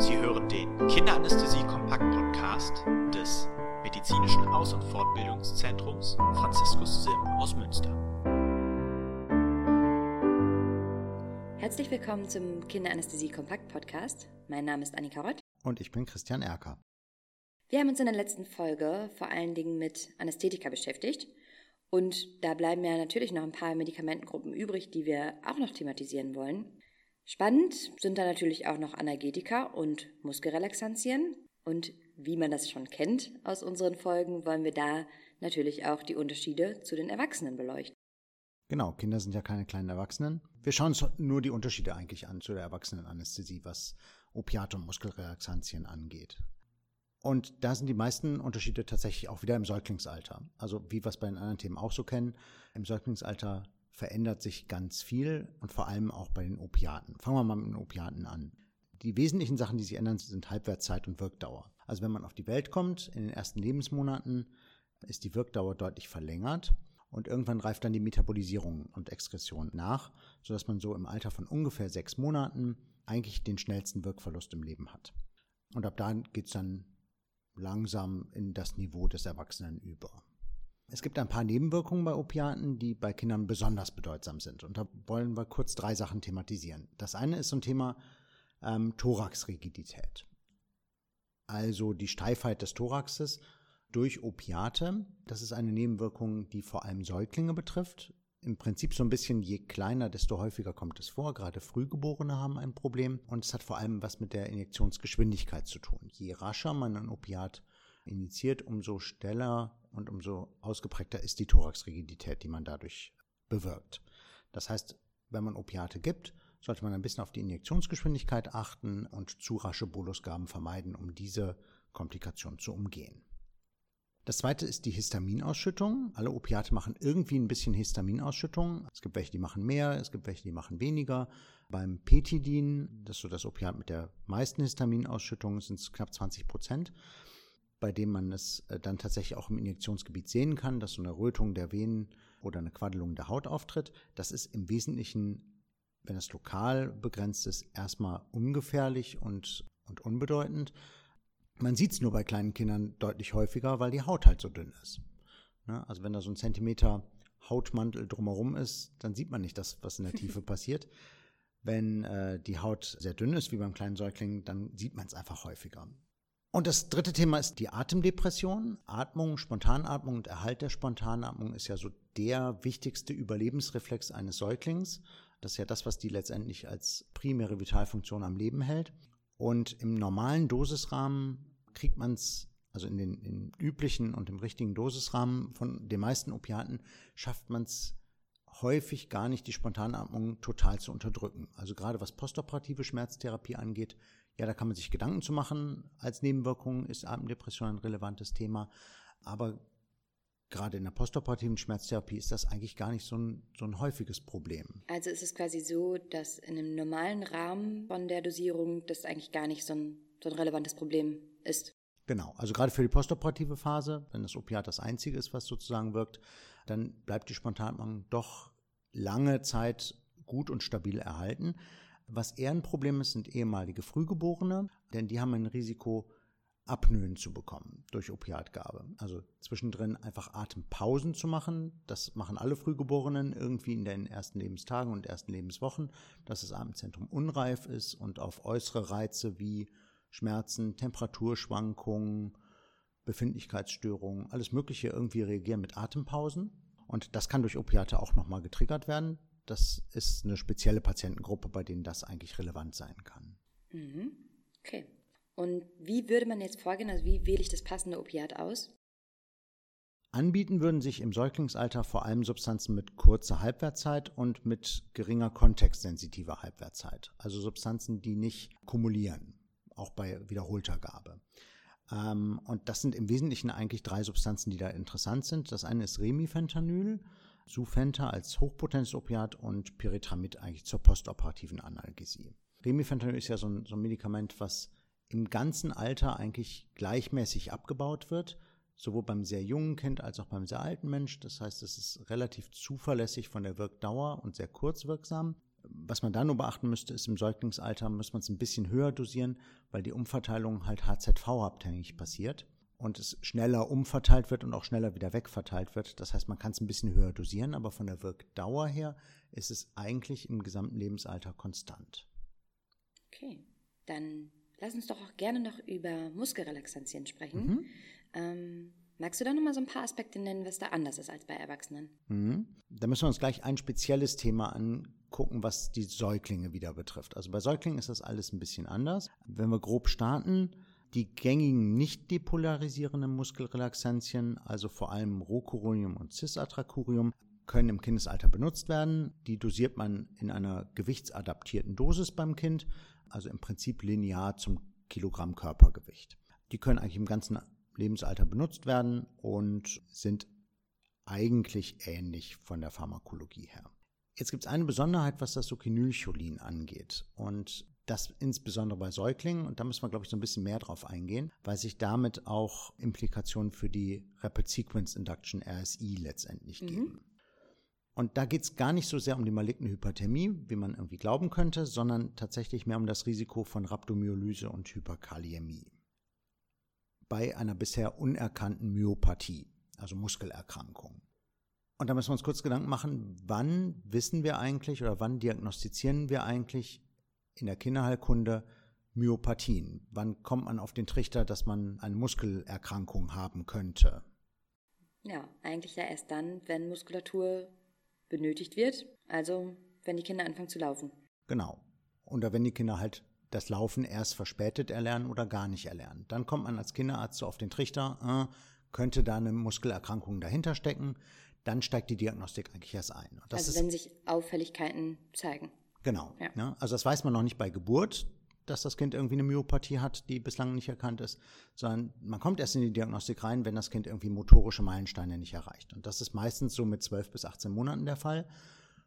Sie hören den Kinderanästhesie-Kompakt-Podcast des Medizinischen Aus- und Fortbildungszentrums Franziskus Sim aus Münster. Herzlich willkommen zum Kinderanästhesie-Kompakt-Podcast. Mein Name ist Annika Rott. Und ich bin Christian Erker. Wir haben uns in der letzten Folge vor allen Dingen mit Anästhetika beschäftigt. Und da bleiben ja natürlich noch ein paar Medikamentengruppen übrig, die wir auch noch thematisieren wollen. Spannend sind da natürlich auch noch Analgetika und Muskelrelaxantien. Und wie man das schon kennt aus unseren Folgen, wollen wir da natürlich auch die Unterschiede zu den Erwachsenen beleuchten. Genau, Kinder sind ja keine kleinen Erwachsenen. Wir schauen uns nur die Unterschiede eigentlich an zu der Erwachsenenanästhesie, was Opiate und Muskelrelaxantien angeht. Und da sind die meisten Unterschiede tatsächlich auch wieder im Säuglingsalter. Also wie wir es bei den anderen Themen auch so kennen, im Säuglingsalter verändert sich ganz viel und vor allem auch bei den Opiaten. Fangen wir mal mit den Opiaten an. Die wesentlichen Sachen, die sich ändern, sind Halbwertszeit und Wirkdauer. Also wenn man auf die Welt kommt, in den ersten Lebensmonaten ist die Wirkdauer deutlich verlängert und irgendwann reift dann die Metabolisierung und Exkretion nach, sodass man so im Alter von ungefähr sechs Monaten eigentlich den schnellsten Wirkverlust im Leben hat. Und ab da geht es dann langsam in das Niveau des Erwachsenen über. Es gibt ein paar Nebenwirkungen bei Opiaten, die bei Kindern besonders bedeutsam sind. Und da wollen wir kurz drei Sachen thematisieren. Das eine ist so ein Thema ähm, Thoraxrigidität. Also die Steifheit des Thoraxes durch Opiate. Das ist eine Nebenwirkung, die vor allem Säuglinge betrifft. Im Prinzip so ein bisschen, je kleiner, desto häufiger kommt es vor. Gerade Frühgeborene haben ein Problem. Und es hat vor allem was mit der Injektionsgeschwindigkeit zu tun. Je rascher man ein Opiat injiziert, umso schneller und umso ausgeprägter ist die Thoraxrigidität, die man dadurch bewirkt. Das heißt, wenn man Opiate gibt, sollte man ein bisschen auf die Injektionsgeschwindigkeit achten und zu rasche Bolusgaben vermeiden, um diese Komplikation zu umgehen. Das zweite ist die Histaminausschüttung. Alle Opiate machen irgendwie ein bisschen Histaminausschüttung. Es gibt welche, die machen mehr, es gibt welche, die machen weniger. Beim Petidin, das ist so das Opiat mit der meisten Histaminausschüttung, sind es knapp 20 Prozent bei dem man es äh, dann tatsächlich auch im Injektionsgebiet sehen kann, dass so eine Rötung der Venen oder eine Quaddelung der Haut auftritt. Das ist im Wesentlichen, wenn es lokal begrenzt ist, erstmal ungefährlich und, und unbedeutend. Man sieht es nur bei kleinen Kindern deutlich häufiger, weil die Haut halt so dünn ist. Ne? Also wenn da so ein Zentimeter Hautmantel drumherum ist, dann sieht man nicht das, was in der Tiefe passiert. Wenn äh, die Haut sehr dünn ist, wie beim kleinen Säugling, dann sieht man es einfach häufiger. Und das dritte Thema ist die Atemdepression. Atmung, Spontanatmung und Erhalt der Spontanatmung ist ja so der wichtigste Überlebensreflex eines Säuglings. Das ist ja das, was die letztendlich als primäre Vitalfunktion am Leben hält. Und im normalen Dosisrahmen kriegt man es, also in den in üblichen und im richtigen Dosisrahmen von den meisten Opiaten, schafft man es häufig gar nicht, die Spontanatmung total zu unterdrücken. Also gerade was postoperative Schmerztherapie angeht, ja, da kann man sich Gedanken zu machen. Als Nebenwirkung ist Atemdepression ein relevantes Thema. Aber gerade in der postoperativen Schmerztherapie ist das eigentlich gar nicht so ein, so ein häufiges Problem. Also ist es quasi so, dass in einem normalen Rahmen von der Dosierung das eigentlich gar nicht so ein, so ein relevantes Problem ist. Genau, also gerade für die postoperative Phase, wenn das Opiat das einzige ist, was sozusagen wirkt, dann bleibt die Spontanatmung doch lange Zeit gut und stabil erhalten. Was eher ein Problem ist, sind ehemalige Frühgeborene, denn die haben ein Risiko, Apnoen zu bekommen durch Opiatgabe. Also zwischendrin einfach Atempausen zu machen. Das machen alle Frühgeborenen irgendwie in den ersten Lebenstagen und ersten Lebenswochen, dass das Atemzentrum unreif ist und auf äußere Reize wie Schmerzen, Temperaturschwankungen, Befindlichkeitsstörungen, alles Mögliche irgendwie reagieren mit Atempausen. Und das kann durch Opiate auch nochmal getriggert werden. Das ist eine spezielle Patientengruppe, bei denen das eigentlich relevant sein kann. Mhm. Okay. Und wie würde man jetzt vorgehen? Also wie wähle ich das passende Opiat aus? Anbieten würden sich im Säuglingsalter vor allem Substanzen mit kurzer Halbwertzeit und mit geringer kontextsensitiver Halbwertzeit. Also Substanzen, die nicht kumulieren, auch bei wiederholter Gabe. Ähm, und das sind im Wesentlichen eigentlich drei Substanzen, die da interessant sind. Das eine ist Remifentanyl. Sufenta als hochpotentes Opiat und Pyritramid eigentlich zur postoperativen Analgesie. Remifentanil ist ja so ein, so ein Medikament, was im ganzen Alter eigentlich gleichmäßig abgebaut wird, sowohl beim sehr jungen Kind als auch beim sehr alten Mensch. Das heißt, es ist relativ zuverlässig von der Wirkdauer und sehr kurzwirksam. Was man da nur beachten müsste, ist im Säuglingsalter muss man es ein bisschen höher dosieren, weil die Umverteilung halt HZV-abhängig passiert und es schneller umverteilt wird und auch schneller wieder wegverteilt wird. Das heißt, man kann es ein bisschen höher dosieren, aber von der Wirkdauer her ist es eigentlich im gesamten Lebensalter konstant. Okay, dann lass uns doch auch gerne noch über Muskelrelaxantien sprechen. Mhm. Ähm, magst du da nochmal so ein paar Aspekte nennen, was da anders ist als bei Erwachsenen? Mhm. Da müssen wir uns gleich ein spezielles Thema angucken, was die Säuglinge wieder betrifft. Also bei Säuglingen ist das alles ein bisschen anders. Wenn wir grob starten, die gängigen nicht depolarisierenden Muskelrelaxantien, also vor allem Rocuronium und Cisatracurium, können im Kindesalter benutzt werden. Die dosiert man in einer gewichtsadaptierten Dosis beim Kind, also im Prinzip linear zum Kilogramm Körpergewicht. Die können eigentlich im ganzen Lebensalter benutzt werden und sind eigentlich ähnlich von der Pharmakologie her. Jetzt gibt es eine Besonderheit, was das Succinylcholin angeht. Und das insbesondere bei Säuglingen. Und da müssen wir, glaube ich, so ein bisschen mehr drauf eingehen, weil sich damit auch Implikationen für die Rapid Sequence Induction RSI letztendlich mhm. geben. Und da geht es gar nicht so sehr um die maligne Hyperthermie, wie man irgendwie glauben könnte, sondern tatsächlich mehr um das Risiko von Rhabdomyolyse und Hyperkaliämie. Bei einer bisher unerkannten Myopathie, also Muskelerkrankung. Und da müssen wir uns kurz Gedanken machen, wann wissen wir eigentlich oder wann diagnostizieren wir eigentlich in der Kinderheilkunde Myopathien? Wann kommt man auf den Trichter, dass man eine Muskelerkrankung haben könnte? Ja, eigentlich ja erst dann, wenn Muskulatur benötigt wird, also wenn die Kinder anfangen zu laufen. Genau. Oder wenn die Kinder halt das Laufen erst verspätet erlernen oder gar nicht erlernen. Dann kommt man als Kinderarzt so auf den Trichter, äh, könnte da eine Muskelerkrankung dahinter stecken. Dann steigt die Diagnostik eigentlich erst ein. also wenn sich Auffälligkeiten zeigen. Genau. Ja. Ne? Also das weiß man noch nicht bei Geburt, dass das Kind irgendwie eine Myopathie hat, die bislang nicht erkannt ist, sondern man kommt erst in die Diagnostik rein, wenn das Kind irgendwie motorische Meilensteine nicht erreicht. Und das ist meistens so mit 12 bis 18 Monaten der Fall.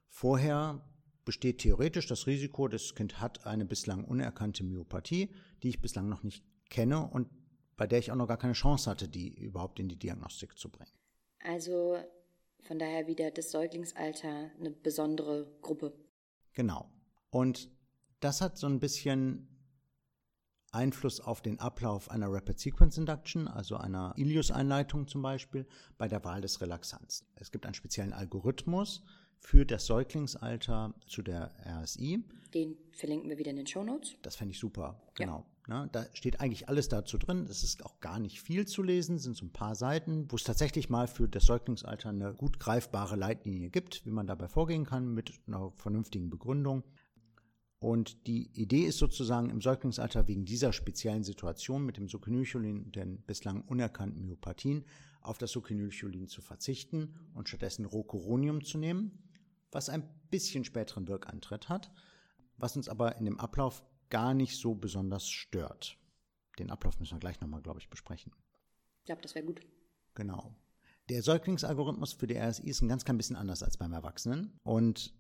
Vorher besteht theoretisch das Risiko, das Kind hat eine bislang unerkannte Myopathie, die ich bislang noch nicht kenne und bei der ich auch noch gar keine Chance hatte, die überhaupt in die Diagnostik zu bringen. Also von daher wieder das Säuglingsalter eine besondere Gruppe. Genau. Und das hat so ein bisschen Einfluss auf den Ablauf einer Rapid Sequence Induction, also einer Ilius-Einleitung zum Beispiel, bei der Wahl des Relaxants. Es gibt einen speziellen Algorithmus für das Säuglingsalter zu der RSI. Den verlinken wir wieder in den Show Notes. Das fände ich super, genau. Ja. Ne, da steht eigentlich alles dazu drin. Es ist auch gar nicht viel zu lesen, sind so ein paar Seiten, wo es tatsächlich mal für das Säuglingsalter eine gut greifbare Leitlinie gibt, wie man dabei vorgehen kann mit einer vernünftigen Begründung. Und die Idee ist sozusagen im Säuglingsalter wegen dieser speziellen Situation mit dem Succinylcholin und den bislang unerkannten Myopathien auf das Succinylcholin zu verzichten und stattdessen Rocuronium zu nehmen, was ein bisschen späteren Wirkantritt hat, was uns aber in dem Ablauf gar nicht so besonders stört. Den Ablauf müssen wir gleich nochmal, glaube ich, besprechen. Ich glaube, das wäre gut. Genau. Der Säuglingsalgorithmus für die RSI ist ein ganz klein bisschen anders als beim Erwachsenen. Und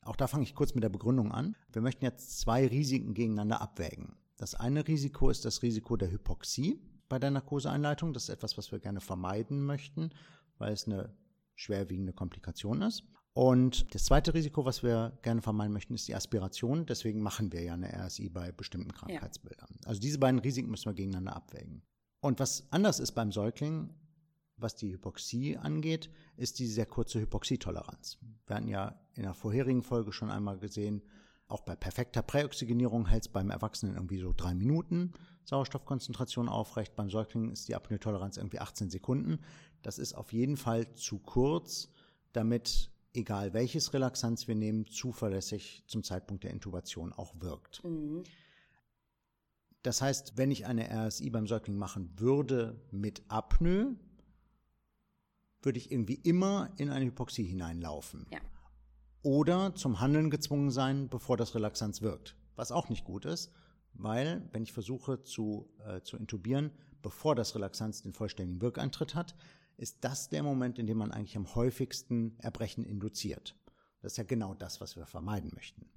auch da fange ich kurz mit der Begründung an. Wir möchten jetzt zwei Risiken gegeneinander abwägen. Das eine Risiko ist das Risiko der Hypoxie bei der Narkoseeinleitung. Das ist etwas, was wir gerne vermeiden möchten, weil es eine schwerwiegende Komplikation ist. Und das zweite Risiko, was wir gerne vermeiden möchten, ist die Aspiration. Deswegen machen wir ja eine RSI bei bestimmten Krankheitsbildern. Ja. Also diese beiden Risiken müssen wir gegeneinander abwägen. Und was anders ist beim Säugling, was die Hypoxie angeht, ist die sehr kurze Hypoxietoleranz. Wir hatten ja in der vorherigen Folge schon einmal gesehen, auch bei perfekter Präoxygenierung hält es beim Erwachsenen irgendwie so drei Minuten Sauerstoffkonzentration aufrecht. Beim Säugling ist die Apnoetoleranz irgendwie 18 Sekunden. Das ist auf jeden Fall zu kurz, damit egal welches Relaxanz wir nehmen, zuverlässig zum Zeitpunkt der Intubation auch wirkt. Mhm. Das heißt, wenn ich eine RSI beim Säugling machen würde mit Apnoe, würde ich irgendwie immer in eine Hypoxie hineinlaufen. Ja. Oder zum Handeln gezwungen sein, bevor das Relaxanz wirkt. Was auch nicht gut ist, weil, wenn ich versuche zu, äh, zu intubieren, bevor das Relaxanz den vollständigen Wirkeintritt hat, ist das der Moment, in dem man eigentlich am häufigsten Erbrechen induziert. Das ist ja genau das, was wir vermeiden möchten.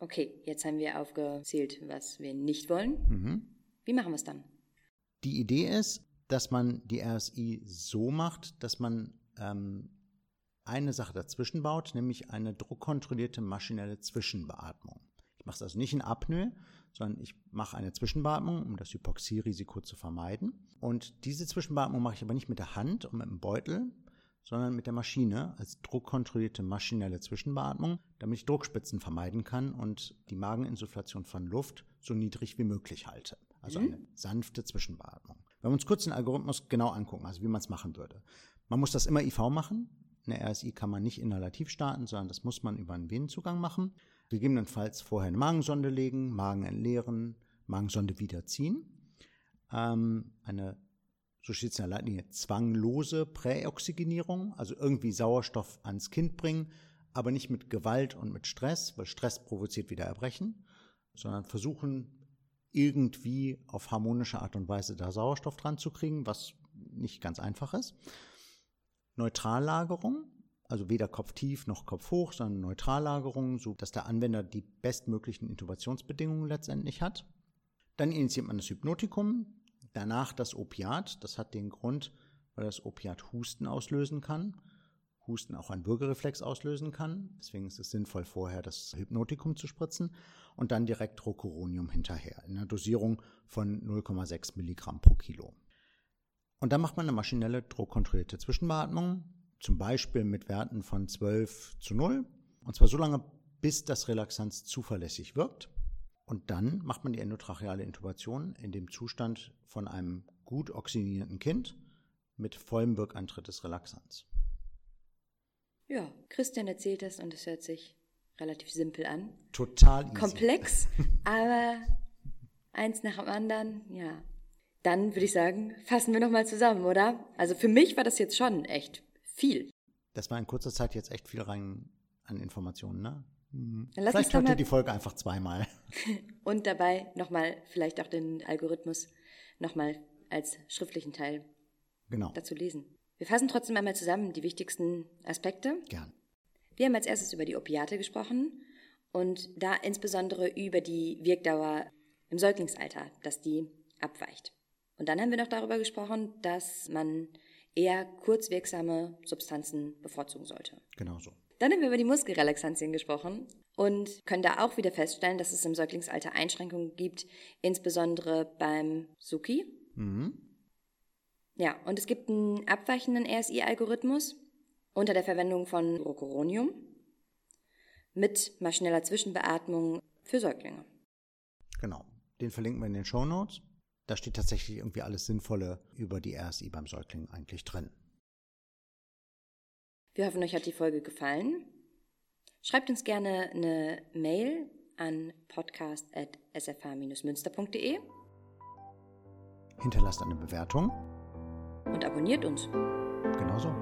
Okay, jetzt haben wir aufgezählt, was wir nicht wollen. Mhm. Wie machen wir es dann? Die Idee ist, dass man die RSI so macht, dass man ähm, eine Sache dazwischen baut, nämlich eine druckkontrollierte maschinelle Zwischenbeatmung. Ich mache es also nicht in Apnoe, sondern ich mache eine Zwischenbeatmung, um das Hypoxierisiko zu vermeiden. Und diese Zwischenbeatmung mache ich aber nicht mit der Hand und mit dem Beutel, sondern mit der Maschine als druckkontrollierte maschinelle Zwischenbeatmung, damit ich Druckspitzen vermeiden kann und die Mageninsufflation von Luft so niedrig wie möglich halte. Also mhm. eine sanfte Zwischenbeatmung. Wenn wir uns kurz den Algorithmus genau angucken, also wie man es machen würde. Man muss das immer IV machen. Eine RSI kann man nicht inhalativ starten, sondern das muss man über einen Venenzugang machen gegebenenfalls vorher eine Magensonde legen, Magen entleeren, Magensonde wieder ziehen. Ähm, eine, so steht es in der Leitlinie, zwanglose Präoxygenierung, also irgendwie Sauerstoff ans Kind bringen, aber nicht mit Gewalt und mit Stress, weil Stress provoziert wieder Erbrechen, sondern versuchen irgendwie auf harmonische Art und Weise da Sauerstoff dran zu kriegen, was nicht ganz einfach ist. Neutrallagerung, also weder kopftief noch kopfhoch, sondern Neutrallagerung, so dass der Anwender die bestmöglichen Intubationsbedingungen letztendlich hat. Dann initiiert man das Hypnotikum, danach das Opiat. Das hat den Grund, weil das Opiat Husten auslösen kann. Husten auch ein Bürgerreflex auslösen kann. Deswegen ist es sinnvoll, vorher das Hypnotikum zu spritzen und dann direkt Rocuronium hinterher in einer Dosierung von 0,6 Milligramm pro Kilo. Und dann macht man eine maschinelle druckkontrollierte Zwischenbeatmung zum Beispiel mit Werten von 12 zu 0. Und zwar so lange, bis das Relaxanz zuverlässig wirkt. Und dann macht man die endotracheale Intubation in dem Zustand von einem gut oxygenierten Kind mit vollem Wirkantritt des Relaxants. Ja, Christian erzählt das und es hört sich relativ simpel an. Total easy. Komplex, aber eins nach dem anderen, ja. Dann würde ich sagen, fassen wir nochmal zusammen, oder? Also für mich war das jetzt schon echt viel. Das war in kurzer Zeit jetzt echt viel rein an Informationen, ne? Mhm. Vielleicht hört ihr die Folge einfach zweimal. Und dabei nochmal vielleicht auch den Algorithmus nochmal als schriftlichen Teil genau. dazu lesen. Wir fassen trotzdem einmal zusammen die wichtigsten Aspekte. Gern. Wir haben als erstes über die Opiate gesprochen und da insbesondere über die Wirkdauer im Säuglingsalter, dass die abweicht. Und dann haben wir noch darüber gesprochen, dass man eher kurzwirksame Substanzen bevorzugen sollte. Genau so. Dann haben wir über die Muskelrelaxantien gesprochen und können da auch wieder feststellen, dass es im Säuglingsalter Einschränkungen gibt, insbesondere beim Suki. Mhm. Ja, und es gibt einen abweichenden RSI-Algorithmus unter der Verwendung von Rocuronium mit maschineller Zwischenbeatmung für Säuglinge. Genau, den verlinken wir in den Show Notes. Da steht tatsächlich irgendwie alles Sinnvolle über die RSI beim Säugling eigentlich drin. Wir hoffen, euch hat die Folge gefallen. Schreibt uns gerne eine Mail an podcast.sfh-münster.de. Hinterlasst eine Bewertung. Und abonniert uns. Genauso.